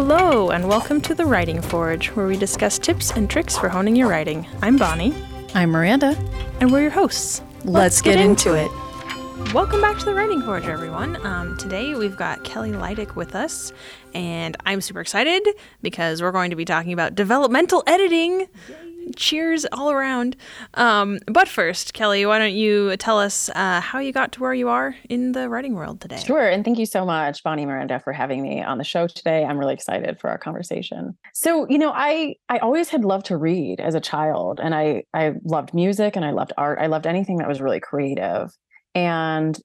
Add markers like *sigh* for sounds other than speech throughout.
Hello, and welcome to the Writing Forge, where we discuss tips and tricks for honing your writing. I'm Bonnie, I'm Miranda. and we're your hosts. Let's, get, into it. Welcome back to the Writing Forge, everyone. Um, today we've got Kelly Lydick with us, and I'm super excited because we're going to be talking about developmental editing. Cheers all around. Um, but first, Kelly, why don't you tell us uh, how you got to where you are in the writing world today? Sure. And thank you so much, Bonnie Miranda, for having me on the show today. I'm really excited for our conversation. So, you know, I I always had loved to read as a child, and I I loved music and I loved art. I loved anything that was really creative. And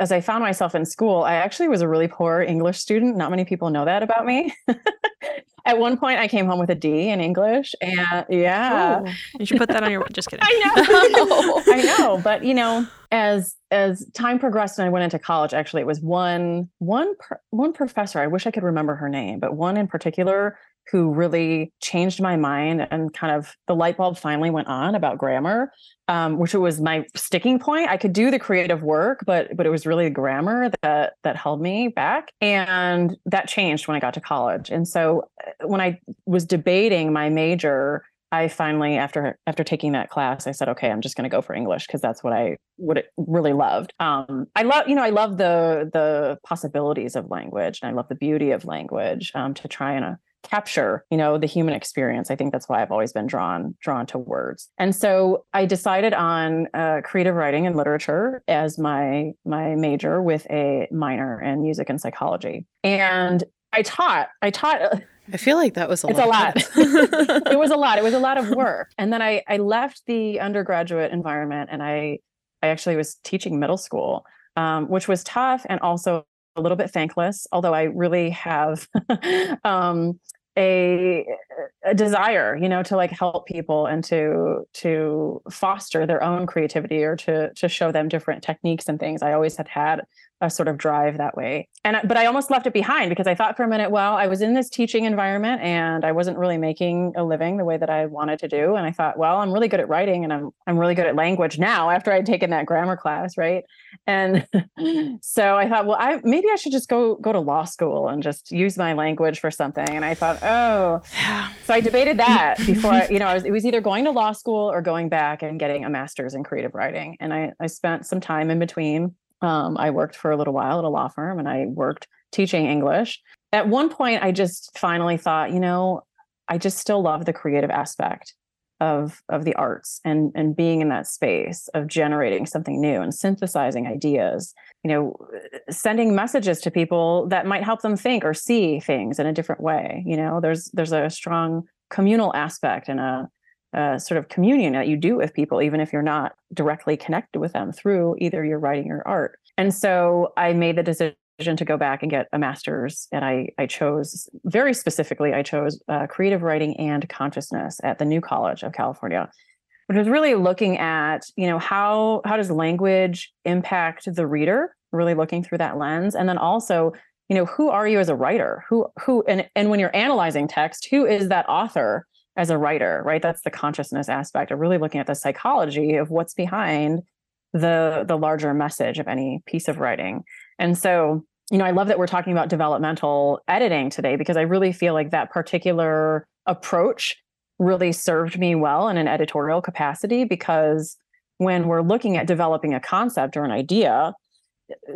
as I found myself in school, I actually was a really poor English student. Not many people know that about me. *laughs* At one point, I came home with a D in English, and yeah, Ooh, you should put that on your. Just kidding. *laughs* I know. *laughs* I know. But you know, as as time progressed and I went into college, actually, it was one one one professor. I wish I could remember her name, but one in particular who really changed my mind and kind of the light bulb finally went on about grammar, um, which was my sticking point. I could do the creative work, but but it was really the grammar that that held me back, and that changed when I got to college. And so uh, when I was debating my major. I finally, after after taking that class, I said, "Okay, I'm just going to go for English because that's what I it really loved." Um, I love, you know, I love the the possibilities of language, and I love the beauty of language um, to try and uh, capture you know the human experience. I think that's why i've always been drawn drawn to words. And so i decided on uh, creative writing and literature as my my major with a minor in music and psychology. And i taught i taught I feel like that was a it's lot. a lot. *laughs* It was a lot. It was a lot of work. And then i i left the undergraduate environment and i i actually was teaching middle school um, which was tough and also a little bit thankless although i really have *laughs* um, a, a desire you know to like help people and to to foster their own creativity or to to show them different techniques and things. I always had had a sort of drive that way. And but i almost left it behind because i thought for a minute well i was in this teaching environment and i wasn't really making a living the way that i wanted to do. And i thought well i'm really good at writing and i'm i'm really good at language now after i'd taken that grammar class right? And *laughs* so i thought well i maybe i should just go go to law school and just use my language for something. And i thought oh. *laughs* so i debated that before you know I was, it was either going to law school or going back and getting a master's in creative writing. And i i spent some time in between. Um, i worked for a little while at a law firm and i worked teaching english. At one point i just finally thought you know i just still love the creative aspect of of the arts and and being in that space of generating something new and synthesizing ideas you know sending messages to people that might help them think or see things in a different way you know? There's there's a strong communal aspect and a, a sort of communion that you do with people even if you're not directly connected with them through either your writing or art. And so i made the decision to go back and get a master's and i i chose very specifically i chose uh, creative writing and consciousness at the new college of california. Which was really looking at you know how how does language impact the reader? Really looking through that lens and then also you know who are you as a writer? Who who and and when you're analyzing text who is that author as a writer right? That's the consciousness aspect of really looking at the psychology of what's behind the the larger message of any piece of writing. And so you know i love that we're talking about developmental editing today because i really feel like that particular approach really served me well in an editorial capacity because when we're looking at developing a concept or an idea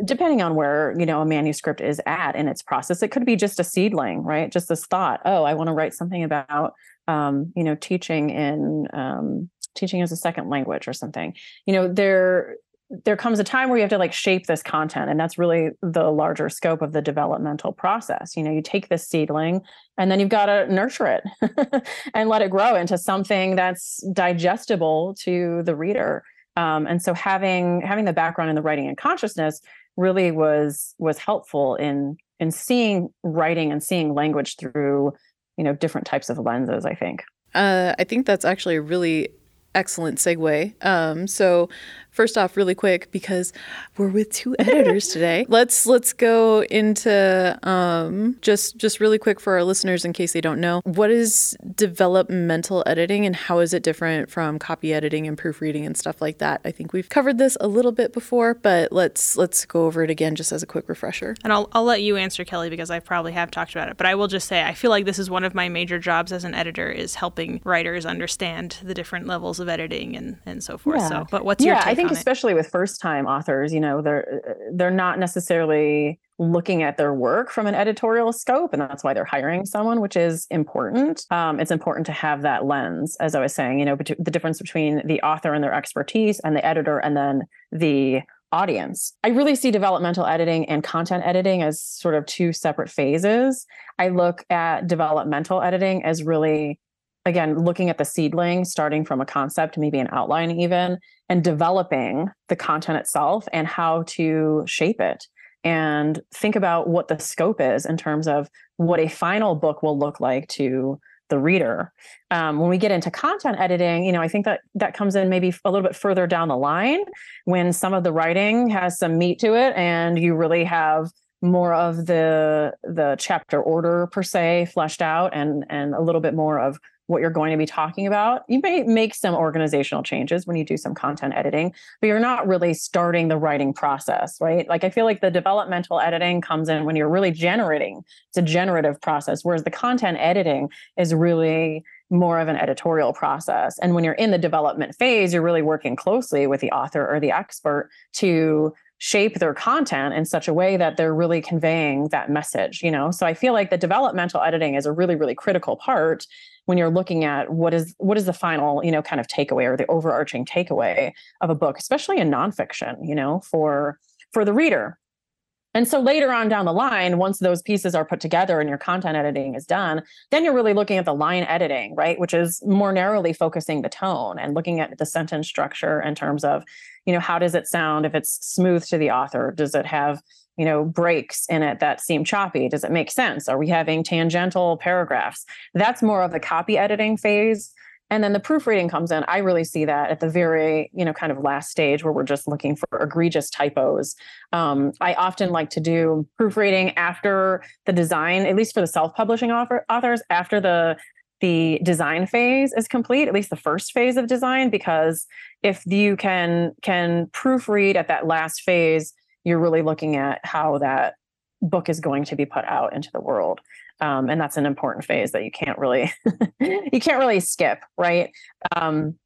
depending on where you know a manuscript is at in its process it could be just a seedling right? Just this thought oh i want to write something about um, you know teaching in um, teaching as a second language or something. You know there there comes a time where you have to like shape this content and that's really the larger scope of the developmental process. You know you take this seedling and then you've got to nurture it *laughs* and let it grow into something that's digestible to the reader. Um, and so having having the background in the writing and consciousness really was was helpful in in seeing writing and seeing language through you know different types of lenses i think. Uh, I think that's actually a really excellent segue. Um, so, First off, really quick because we're with two *laughs* editors today. Let's let's go into um, just just really quick for our listeners in case they don't know what is developmental editing and how is it different from copy editing and proofreading and stuff like that. I think we've covered this a little bit before, but let's let's go over it again just as a quick refresher. And I'll I'll let you answer Kelly because I probably have talked about it, but I will just say I feel like this is one of my major jobs as an editor is helping writers understand the different levels of editing and and so forth. Yeah. So, but what's your yeah, take I think it? especially with first time authors, you know, they're they're not necessarily looking at their work from an editorial scope and that's why they're hiring someone which is important. Um, it's important to have that lens as i was saying you know bet- the difference between the author and their expertise and the editor and then the audience. I really see developmental editing and content editing as sort of two separate phases. I look at developmental editing as really again looking at the seedling starting from a concept maybe an outline even and developing the content itself and how to shape it and think about what the scope is in terms of what a final book will look like to the reader. Um, when we get into content editing, you know, I think that that comes in maybe a little bit further down the line when some of the writing has some meat to it, and you really have more of the the chapter order per se fleshed out, and and a little bit more of what you're going to be talking about. You may make some organizational changes when you do some content editing, but you're not really starting the writing process, right? Like I feel like the developmental editing comes in when you're really generating. It's a generative process, whereas the content editing is really more of an editorial process. And when you're in the development phase, you're really working closely with the author or the expert to shape their content in such a way that they're really conveying that message, you know? So I feel like the developmental editing is a really really critical part when you're looking at what is what is the final you know kind of takeaway or the overarching takeaway of a book especially in nonfiction you know for for the reader. And so later on down the line once those pieces are put together and your content editing is done then you're really looking at the line editing right which is more narrowly focusing the tone and looking at the sentence structure in terms of you know how does it sound if it's smooth to the author? Does it have you know breaks in it that seem choppy. Does it make sense? Are we having tangential paragraphs? That's more of the copy editing phase. And then the proofreading comes in. I really see that at the very you know kind of last stage where we're just looking for egregious typos. Um, i often like to do proofreading after the design at least for the self-publishing author, authors after the the design phase is complete at least the first phase of design because if you can can proofread at that last phase you're really looking at how that book is going to be put out into the world. Um, and that's an important phase that you can't really *laughs* you can't really skip right? Um,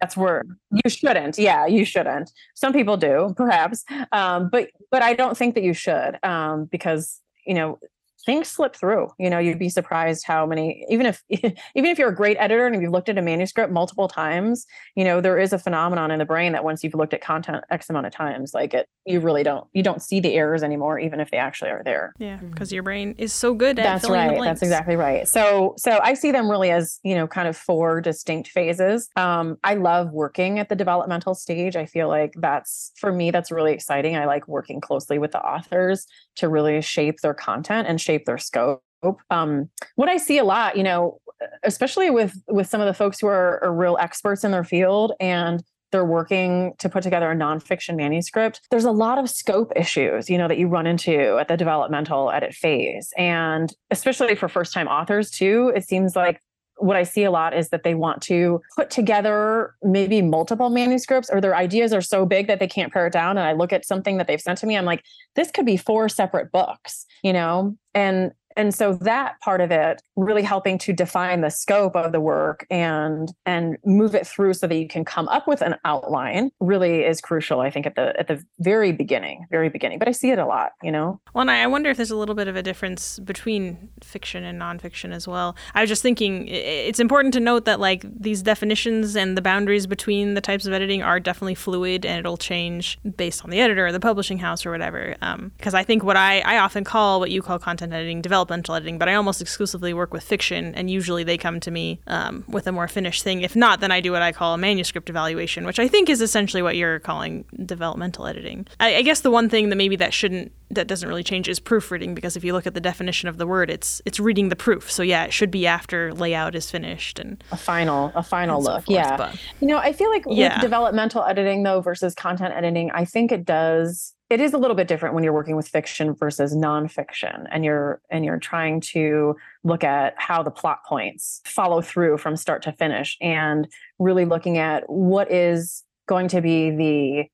that's where you shouldn't. Yeah you shouldn't. Some people do *laughs* perhaps. Um, but but i don't think that you should um, because you know things slip through. You know you'd be surprised how many even if *laughs* even if you're a great editor and you've looked at a manuscript multiple times you know there is a phenomenon in the brain that once you've looked at content x amount of times like it you really don't you don't see the errors anymore even if they actually are there. Yeah, because your brain is so good at that's filling the right blanks. that's exactly right. So so i see them really as you know kind of four distinct phases. Um, i love working at the developmental stage. I feel like that's for me that's really exciting. I like working closely with the authors to really shape their content and shape their scope. Um, what i see a lot you know especially with with some of the folks who are, are real experts in their field and they're working to put together a nonfiction manuscript there's a lot of scope issues you know that you run into at the developmental edit phase. And especially for first time authors too it seems like what I see a lot is that they want to put together maybe multiple manuscripts or their ideas are so big that they can't pare it down. And I look at something that they've sent to me, I'm like, this could be four separate books, you know? And and so that part of it really helping to define the scope of the work and and move it through so that you can come up with an outline really is crucial i think at the at the very beginning very beginning but i see it a lot you know Well, and I wonder if there's a little bit of a difference between fiction and nonfiction as well. I was just thinking it's important to note that like these definitions and the boundaries between the types of editing are definitely fluid and it'll change based on the editor or the publishing house or whatever. Um, because I think what I, I often call what you call content editing development developmental editing, but I almost exclusively work with fiction, and usually they come to me um, with a more finished thing. If not, then I do what I call a manuscript evaluation, which I think is essentially what you're calling developmental editing. I, I guess the one thing that maybe that shouldn't that doesn't really change is proofreading because if you look at the definition of the word, it's it's reading the proof. So yeah, it should be after layout is finished and a final a final so look. forth, yeah, but- you know, I feel like Yeah. with developmental editing though versus content editing, I think it does it is a little bit different when you're working with fiction versus nonfiction and you're and you're trying to look at how the plot points follow through from start to finish and really looking at what is going to be the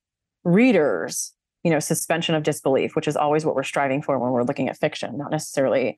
readers you know suspension of disbelief which is always what we're striving for when we're looking at fiction not necessarily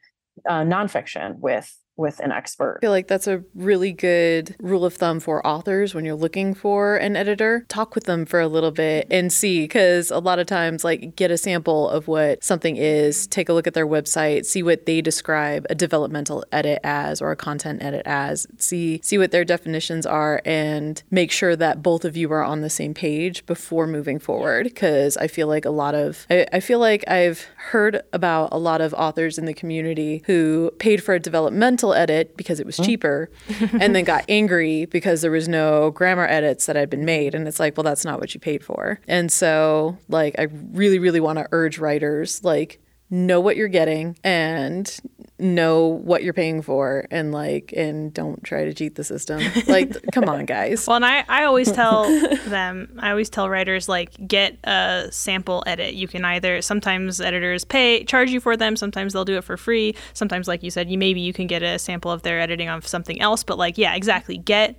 uh, nonfiction with with an expert I feel like that's a really good rule of thumb for authors when you're looking for an editor. Talk with them for a little bit and see, because a lot of times, like, get a sample of what something is, take a look at their website, see what they describe a developmental edit as or a content edit as, see see what their definitions are, and make sure that both of you are on the same page before moving forward. Because I feel like a lot of, I, I feel like I've heard about a lot of authors in the community who paid for a developmental edit because it was hmm. cheaper *laughs* and then got angry because there was no grammar edits that had been made and it's like well that's not what you paid for. And so like i really really want to urge writers like know what you're getting and know what you're paying for and like and don't try to cheat the system *laughs* like come on guys Well, and I, I always *laughs* tell them, I always tell writers, like, get a sample edit. You can either, sometimes editors pay, charge you for them, sometimes they'll do it for free. Sometimes, like you said, you maybe you can get a sample of their editing of something else. But, like, yeah, exactly. Get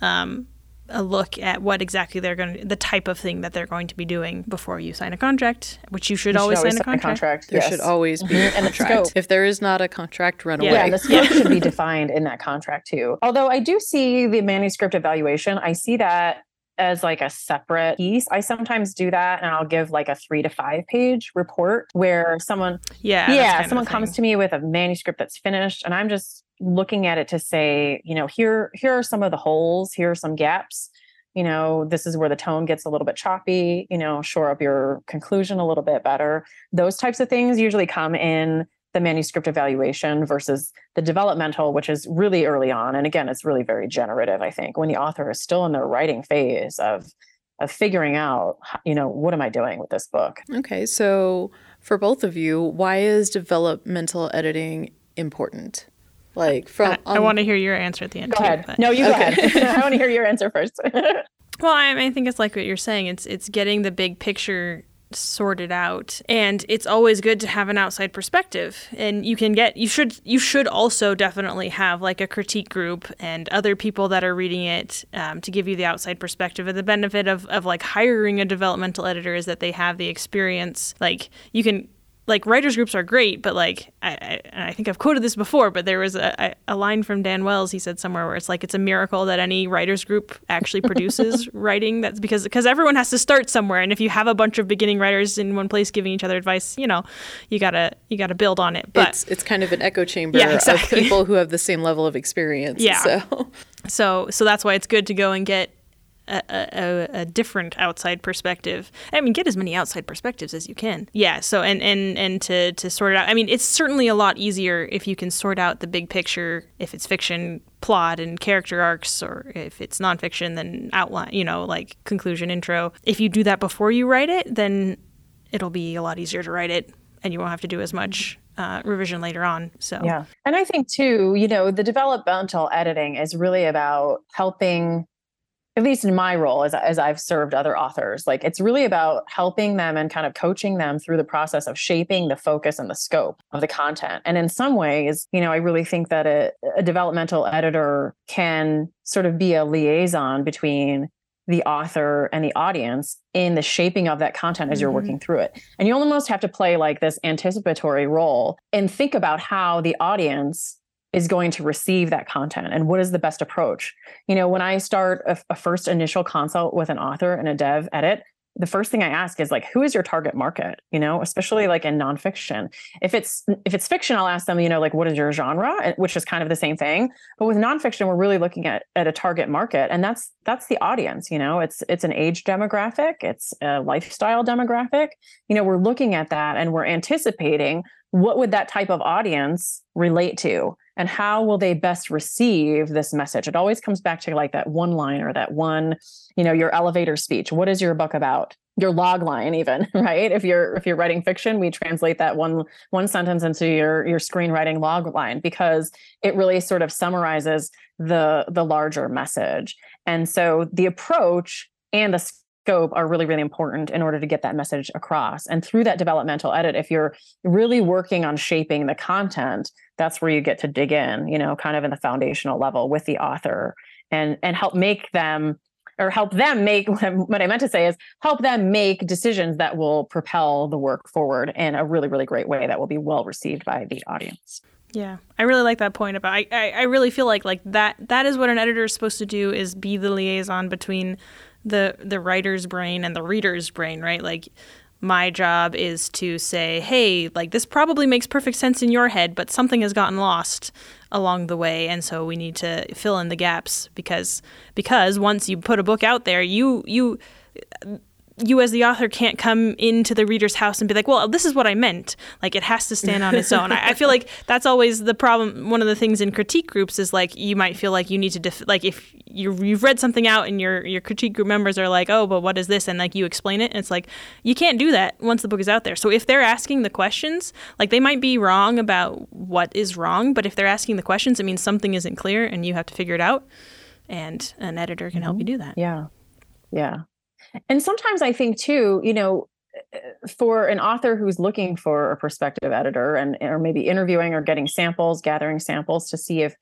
um, a look at what exactly they're going to, the type of thing that they're going to be doing before you sign a contract, which you should, You should always, sign a contract. there yes. should always be a Mhm. And the contract scope. if there is not a contract run away Yeah, and the scope should be *laughs* defined in that contract too. Although I do see the manuscript evaluation, I see that as like a separate piece. I sometimes do that and I'll give like a three to five page report where someone, Yeah. yeah, someone comes to me with a manuscript that's finished and I'm just looking at it to say, you know, here, here are some of the holes, here are some gaps. You know, this is where the tone gets a little bit choppy, you know, shore up your conclusion a little bit better. Those types of things usually come in the manuscript evaluation versus the developmental, which is really early on. And again, it's really very generative, I think, when the author is still in their writing phase of of figuring out, you know, what am I doing with this book? Okay, so for both of you, why is developmental editing important? Like from I, I um, want to hear your answer at the end. Go too, ahead. but- No, you Okay. go ahead. *laughs* I want to hear your answer first. *laughs* Well, I, I think it's like what you're saying. It's it's getting the big picture sorted out, and it's always good to have an outside perspective. And you can get you should you should also definitely have like a critique group and other people that are reading it um, to give you the outside perspective. And the benefit of of like hiring a developmental editor is that they have the experience. Like you can like writers groups are great, but like I, I, I think I've quoted this before, but there was a, a line from Dan Wells. He said somewhere where it's like it's a miracle that any writers group actually produces *laughs* writing. That's because because everyone has to start somewhere, and if you have a bunch of beginning writers in one place giving each other advice, you know, you gotta you gotta build on it. But it's it's kind of an echo chamber Yeah, exactly. of people who have the same level of experience. *laughs* Yeah. So So so that's why it's good to go and get a, a, a different outside perspective. I mean, get as many outside perspectives as you can. Yeah. So and and and to to sort it out. I mean, it's certainly a lot easier if you can sort out the big picture. If it's fiction, plot and character arcs, or if it's nonfiction, then outline. You know, like conclusion, intro. If you do that before you write it, then it'll be a lot easier to write it, and you won't have to do as much uh, revision later on. So Yeah. And I think too, you know, the developmental editing is really about helping at least in my role as as I've served other authors, like it's really about helping them and kind of coaching them through the process of shaping the focus and the scope of the content. And in some ways, you know, I really think that a, a developmental editor can sort of be a liaison between the author and the audience in the shaping of that content as you're Mhm. working through it. And you almost have to play like this anticipatory role and think about how the audience is going to receive that content and what is the best approach. You know, when I start a, a first initial consult with an author and a dev edit, the first thing I ask is like, who is your target market? You know, especially like in nonfiction. If it's if it's fiction, I'll ask them, you know, like what is your genre, which is kind of the same thing. But with nonfiction, we're really looking at at a target market, and that's that's the audience. You know, it's it's an age demographic, it's a lifestyle demographic. You know, we're looking at that and we're anticipating what would that type of audience relate to? And how will they best receive this message? It always comes back to like that one line or that one, you know, your elevator speech. What is your book about? Your log line, even, *laughs* right? If you're if you're writing fiction, we translate that one one sentence into your your screenwriting log line because it really sort of summarizes the the larger message. And so the approach and the scope are really really important in order to get that message across and through that developmental edit if you're really working on shaping the content that's where you get to dig in you know kind of in the foundational level with the author and and help make them or help them make *laughs* what I meant to say is help them make decisions that will propel the work forward in a really, really great way that will be well received by the audience. Yeah, I really like that point about. I, I, I really feel like like that that is what an editor is supposed to do is be the liaison between the the writer's brain and the reader's brain, right? Like my job is to say, hey, like this probably makes perfect sense in your head, but something has gotten lost along the way, and so we need to fill in the gaps because because once you put a book out there, you you you as the author can't come into the reader's house and be like, well, this is what I meant. Like it has to stand on its own. I, I, feel like that's always the problem. One of the things in critique groups is like you might feel like you need to def- like if you you've read something out and your your critique group members are like, oh, but what is this? And like you explain it, and it's like you can't do that once the book is out there. So if they're asking the questions, like they might be wrong about what is wrong, but if they're asking the questions, it means something isn't clear, and you have to figure it out. And an editor can mm-hmm. help you do that. Yeah, yeah. And sometimes I think too, you know, uh, for an author who's looking for a prospective editor and or maybe interviewing or getting samples, gathering samples to see if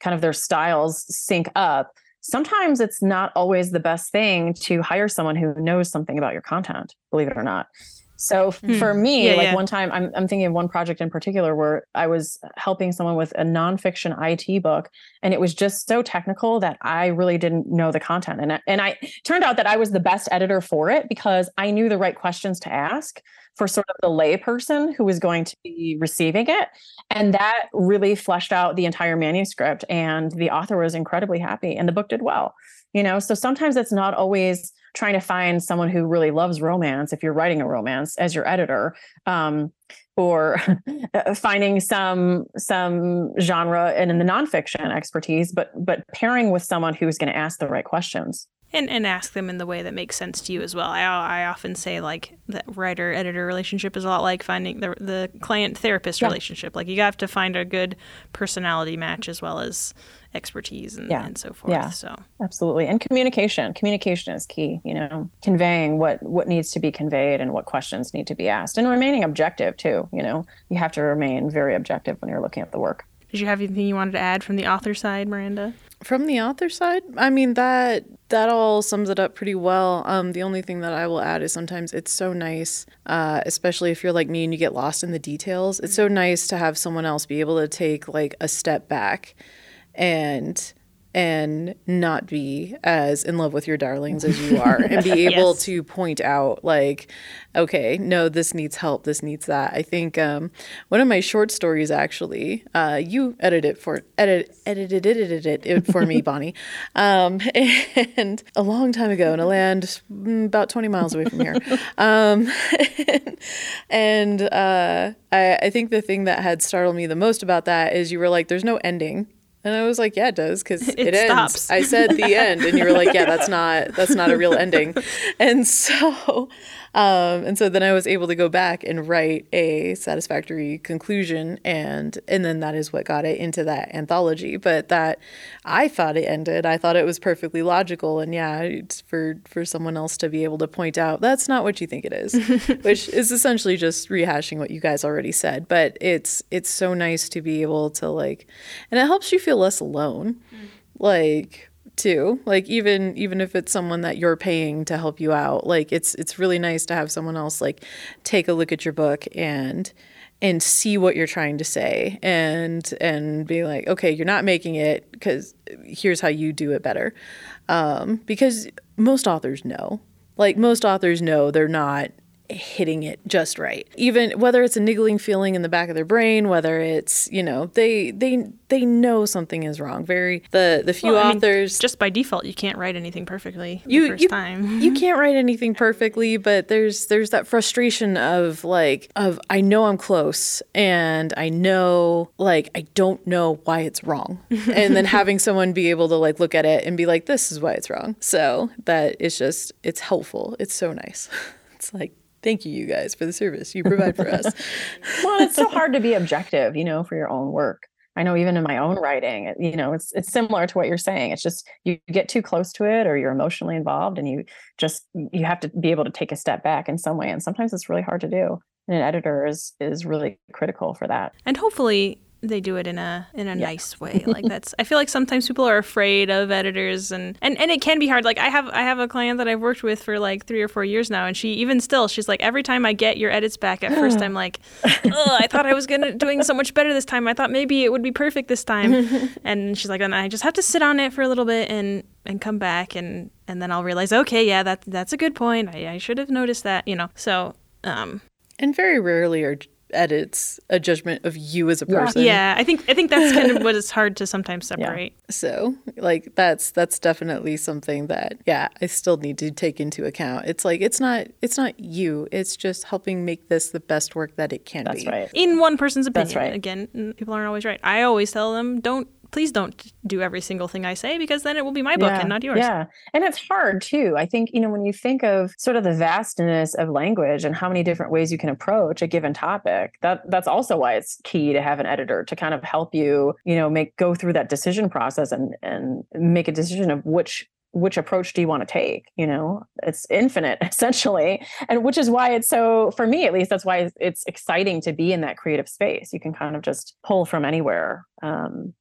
kind of their styles sync up, sometimes it's not always the best thing to hire someone who knows something about your content, believe it or not. So hmm. for me, yeah, like yeah. one time, I'm, I'm thinking of one project in particular where I was helping someone with a nonfiction IT book, and it was just so technical that I really didn't know the content. And and I turned out that I was the best editor for it because I knew the right questions to ask for sort of the layperson who was going to be receiving it, and that really fleshed out the entire manuscript. And the author was incredibly happy, and the book did well. You know, so sometimes it's not always trying to find someone who really loves romance if you're writing a romance as your editor um, or *laughs* finding some some genre and in the nonfiction expertise but but pairing with someone who's going to ask the right questions and and ask them in the way that makes sense to you as well. I I often say like the writer editor relationship is a lot like finding the the client therapist yeah. relationship. Like you have to find a good personality match as well as expertise and, yeah. and so forth. Yeah. So absolutely. And communication. Communication is key, you know, conveying what what needs to be conveyed and what questions need to be asked. And remaining objective too, you know. You have to remain very objective when you're looking at the work. Did you have anything you wanted to add from the author side, Miranda? From the author side, I mean that that all sums it up pretty well. Um, the only thing that I will add is sometimes it's so nice, uh, especially if you're like me and you get lost in the details. It's so nice to have someone else be able to take like a step back and and not be as in love with your darlings as you are and be *laughs* able yes. to point out like okay no this needs help this needs that. I think um, one of my short stories actually uh, you edited it for edit, edited, edited it, it for me *laughs* bonnie. Um, *laughs* and a long time ago in a land mm, about 20 miles away from here. Um, and uh, I, I think the thing that had startled me the most about that is you were like there's no ending and I was like, yeah, it does because *laughs* it, it, ends. I said the end, and you were like, yeah, that's not that's not a real *laughs* ending. And so um, and so then I was able to go back and write a satisfactory conclusion, and and then that is what got it into that anthology. But that I thought it ended. I thought it was perfectly logical, and yeah, it's for for someone else to be able to point out that's not what you think it is, *laughs* which is essentially just rehashing what you guys already said. But it's it's so nice to be able to like, and it helps you feel less alone, mm. like too. Like even even if it's someone that you're paying to help you out like it's it's really nice to have someone else like take a look at your book and and see what you're trying to say and and be like okay you're not making it because here's how you do it better. Um, because most authors know. Like most authors know they're not hitting it just right. Even whether it's a niggling feeling in the back of their brain, whether it's, you know, they they they know something is wrong. Very the the few Well, I mean, authors just by default, you can't write anything perfectly the you first you, time. you *laughs* can't write anything perfectly but there's there's that frustration of like of i know i'm close and i know like i don't know why it's wrong *laughs* and then having someone be able to like look at it and be like this is why it's wrong so that is just it's helpful it's so nice *laughs* it's like thank you you guys for the service you provide for us *laughs* well, it's so hard to be objective, you know, for your own work. I know even in my own writing, you know, it's it's similar to what you're saying. It's just you get too close to it or you're emotionally involved and you just you have to be able to take a step back in some way. And sometimes it's really hard to do. And an editor is is really critical for that. and hopefully they do it in a in a nice way. Like that's i feel like sometimes people are afraid of editors and, and and it can be hard. Like i have i have a client that i've worked with for like three or four years now and she even still she's like every time i get your edits back at first i'm *laughs* like oh i thought i was gonna doing so much better this time. I thought maybe it would be perfect this time. *laughs* And she's like and i just have to sit on it for a little bit and and come back and and then i'll realize okay yeah that that's a good point. I, I should have noticed that you know? So um and very rarely are edits a judgment of you as a person yeah i think i think that's kind of what is hard to sometimes separate So, like that's that's definitely something that yeah, I still need to take into account. It's like it's not it's not you. It's just helping make this the best work that it can That's be. right. in one person's opinion. That's right. Again, people aren't always right. I always tell them, don't, please don't do every single thing I say because then it will be my book and not yours. Yeah. And it's hard too. I think, you know, when you think of sort of the vastness of language and how many different ways you can approach a given topic, that that's also why it's key to have an editor to kind of help you, you know, make go through that decision process and and make a decision of which which approach do you want to take you know it's infinite *laughs* essentially and which is why it's so for me at least that's why it's, it's exciting to be in that creative space you can kind of just pull from anywhere um,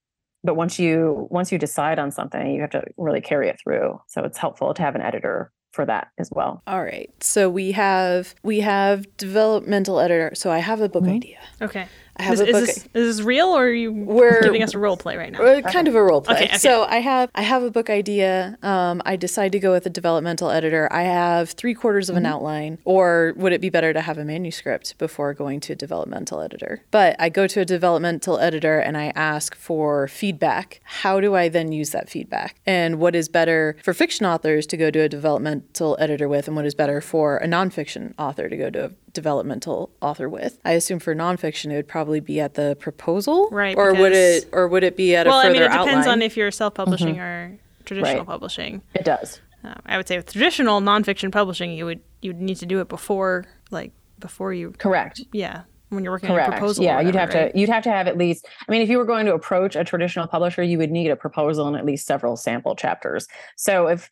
but once you once you decide on something you have to really carry it through so it's helpful to have an editor for that as well All right. So we have we have developmental editor. So I have a book mm-hmm. idea. Okay. I have is, a is this, is this real or are you We're- giving us a role play right now? Kind of a role play. Okay, okay. So I have I have a book idea. Um, I decide to go with a developmental editor. I have three quarters of an outline, or would it be better to have a manuscript before going to a developmental editor? But I go to a developmental editor and I ask for feedback. How do I then use that feedback? And what is better for fiction authors to go to a developmental editor with, and what is better for a nonfiction author to go to a developmental author with? I assume for nonfiction it would probably be at the proposal, Right, Or would it or would it be at a further? well, I mean, it depends outline? on if you're self-publishing or traditional Right. publishing. it does Uh, I would say with traditional nonfiction publishing, you would you would need to do it before, like before you, correct yeah, when you're working on a proposal. yeah, you'd have right? to you'd have to have at least. I mean, if you were going to approach a traditional publisher, you would need a proposal and at least several sample chapters. So if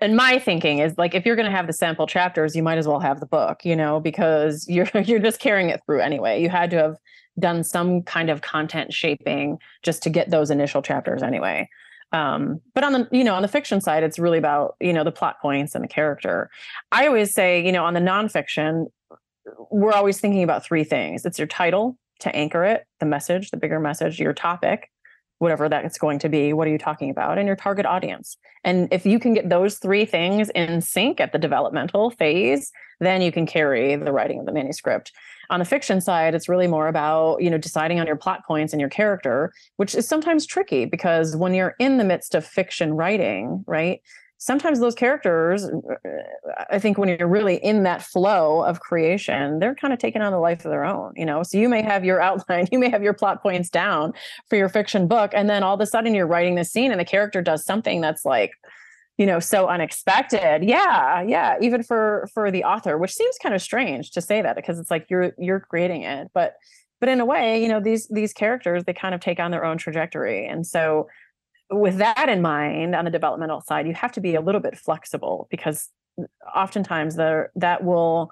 and my thinking is like if you're going to have the sample chapters, you might as well have the book, you know, because *laughs* you're you're just carrying it through anyway. You had to have done some kind of content shaping just to get those initial chapters anyway. Um, but on the you know on the fiction side, it's really about you know the plot points and the character. I always say you know on the nonfiction, we're always thinking about three things. It's your title to anchor it, the message, the bigger message, your topic, whatever that's going to be. What are you talking about? And your target audience. And if you can get those three things in sync at the developmental phase, then you can carry the writing of the manuscript. On the fiction side, it's really more about, you know, deciding on your plot points and your character, which is sometimes tricky because when you're in the midst of fiction writing, right? Sometimes those characters uh, i think when you're really in that flow of creation they're kind of taking on a life of their own you know? So you may have your *laughs* outline you may have your plot points down for your fiction book and then all of a sudden you're writing the scene and the character does something that's like you know so unexpected. Yeah yeah even for for the author which seems kind of strange to say that because it's like you're you're creating it but but in a way you know these these characters they kind of take on their own trajectory. And so with that in mind on the developmental side you have to be a little bit flexible because oftentimes the that will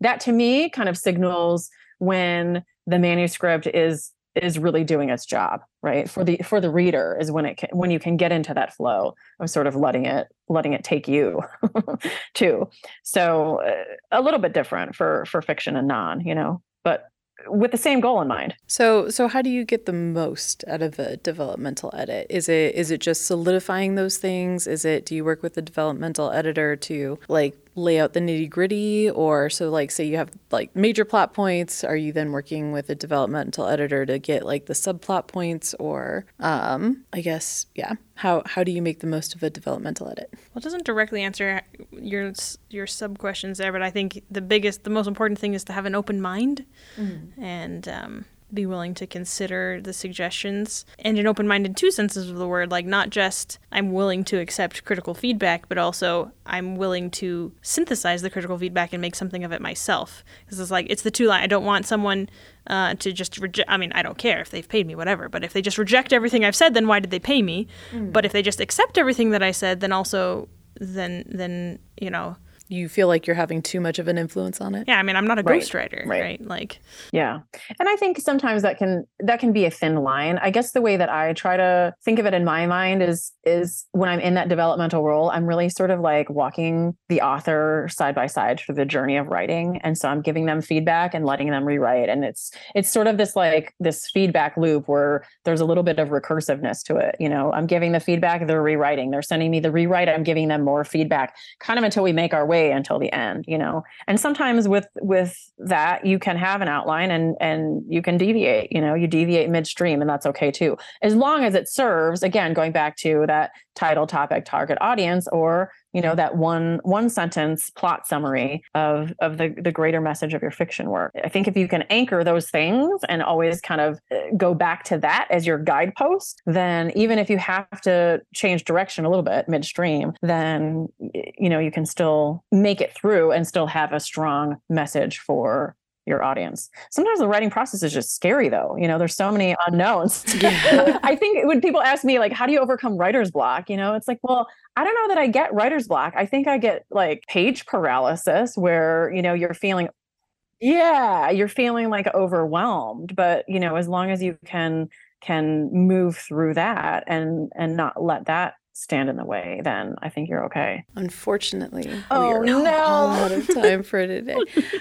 that to me kind of signals when the manuscript is is really doing its job right? For the for the reader is when it can, when you can get into that flow of sort of letting it letting it take you *laughs* too. So uh, a little bit different for for fiction and non you know? But with the same goal in mind So so how do you get the most out of a developmental edit? Is it is it just solidifying those things? Is it do you work with the developmental editor to like lay out the nitty gritty or so like say you have like major plot points are you then working with a developmental editor to get like the subplot points or um i guess yeah how how do you make the most of a developmental edit well it doesn't directly answer your your sub questions there but i think the biggest the most important thing is to have an open mind mm-hmm. and um be willing to consider the suggestions. And an open mind in two senses of the word like not just i'm willing to accept critical feedback but also i'm willing to synthesize the critical feedback and make something of it myself. Because it's like it's the two line i don't want someone uh, to just reject i mean i don't care if they've paid me whatever but if they just reject everything i've said then why did they pay me? Mm. but if they just accept everything that i said then also then then you know you feel like you're having too much of an influence on it. Yeah, I mean, I'm not a right. ghostwriter, right. right? Like, yeah, and I think sometimes that can that can be a thin line. I guess the way that I try to think of it in my mind is is when I'm in that developmental role, I'm really sort of like walking the author side by side through the journey of writing, and so I'm giving them feedback and letting them rewrite, and it's it's sort of this like this feedback loop where there's a little bit of recursiveness to it. You know, I'm giving the feedback, they're rewriting, they're sending me the rewrite, I'm giving them more feedback, kind of until we make our way until the end you know? And sometimes with with that you can have an outline and and you can deviate you know? You deviate midstream and that's okay too. As long as it serves again going back to that title topic target audience or you know that one one sentence plot summary of of the the greater message of your fiction work. I think if you can anchor those things and always kind of uh, go back to that as your guidepost then even if you have to change direction a little bit midstream then you know you can still make it through and still have a strong message for your audience. Sometimes the writing process is just scary though. You know, there's so many unknowns. *laughs* Yeah. I think when people ask me like how do you overcome writer's block, you know, it's like, well, I don't know that I get writer's block. I think I get like page paralysis where, you know, you're feeling yeah, you're feeling like overwhelmed, but you know, as long as you can can move through that and and not let that stand in the way, then I think you're okay. Unfortunately, oh we are no, out of time *laughs* for today.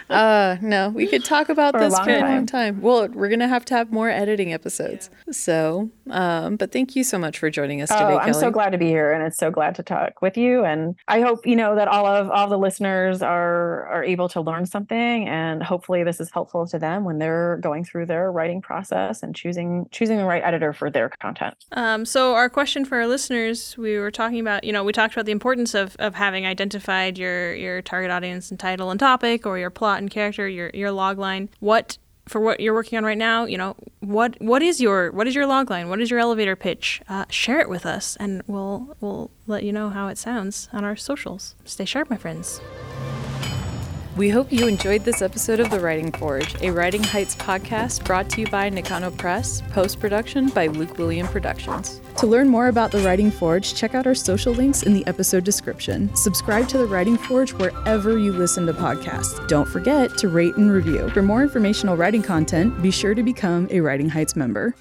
Uh, no, we could talk about for this a for a long time. Well, we're gonna have to have more editing episodes. Yeah. So, um, but thank you so much for joining us today. Oh, I'm Kelly. so glad to be here, and it's so glad to talk with you. And I hope you know that all of all the listeners are are able to learn something, and hopefully this is helpful to them when they're going through their writing process and choosing choosing the right editor for their content. Um, so our question for our listeners we were talking about, you know, we talked about the importance of, of having identified your your target audience and title and topic, or your plot and character, your your log line. What for what you're working on right now, you know, what what is your what is your log line? What is your elevator pitch? Uh, share it with us, and we'll we'll let you know how it sounds on our socials. Stay sharp, my friends. We hope you enjoyed this episode of The Writing Forge, a Writing Heights podcast brought to you by Nakano Press, post production by Luke William Productions. To learn more about The Writing Forge, check out our social links in the episode description. Subscribe to The Writing Forge wherever you listen to podcasts. Don't forget to rate and review. For more informational writing content, be sure to become a Writing Heights member.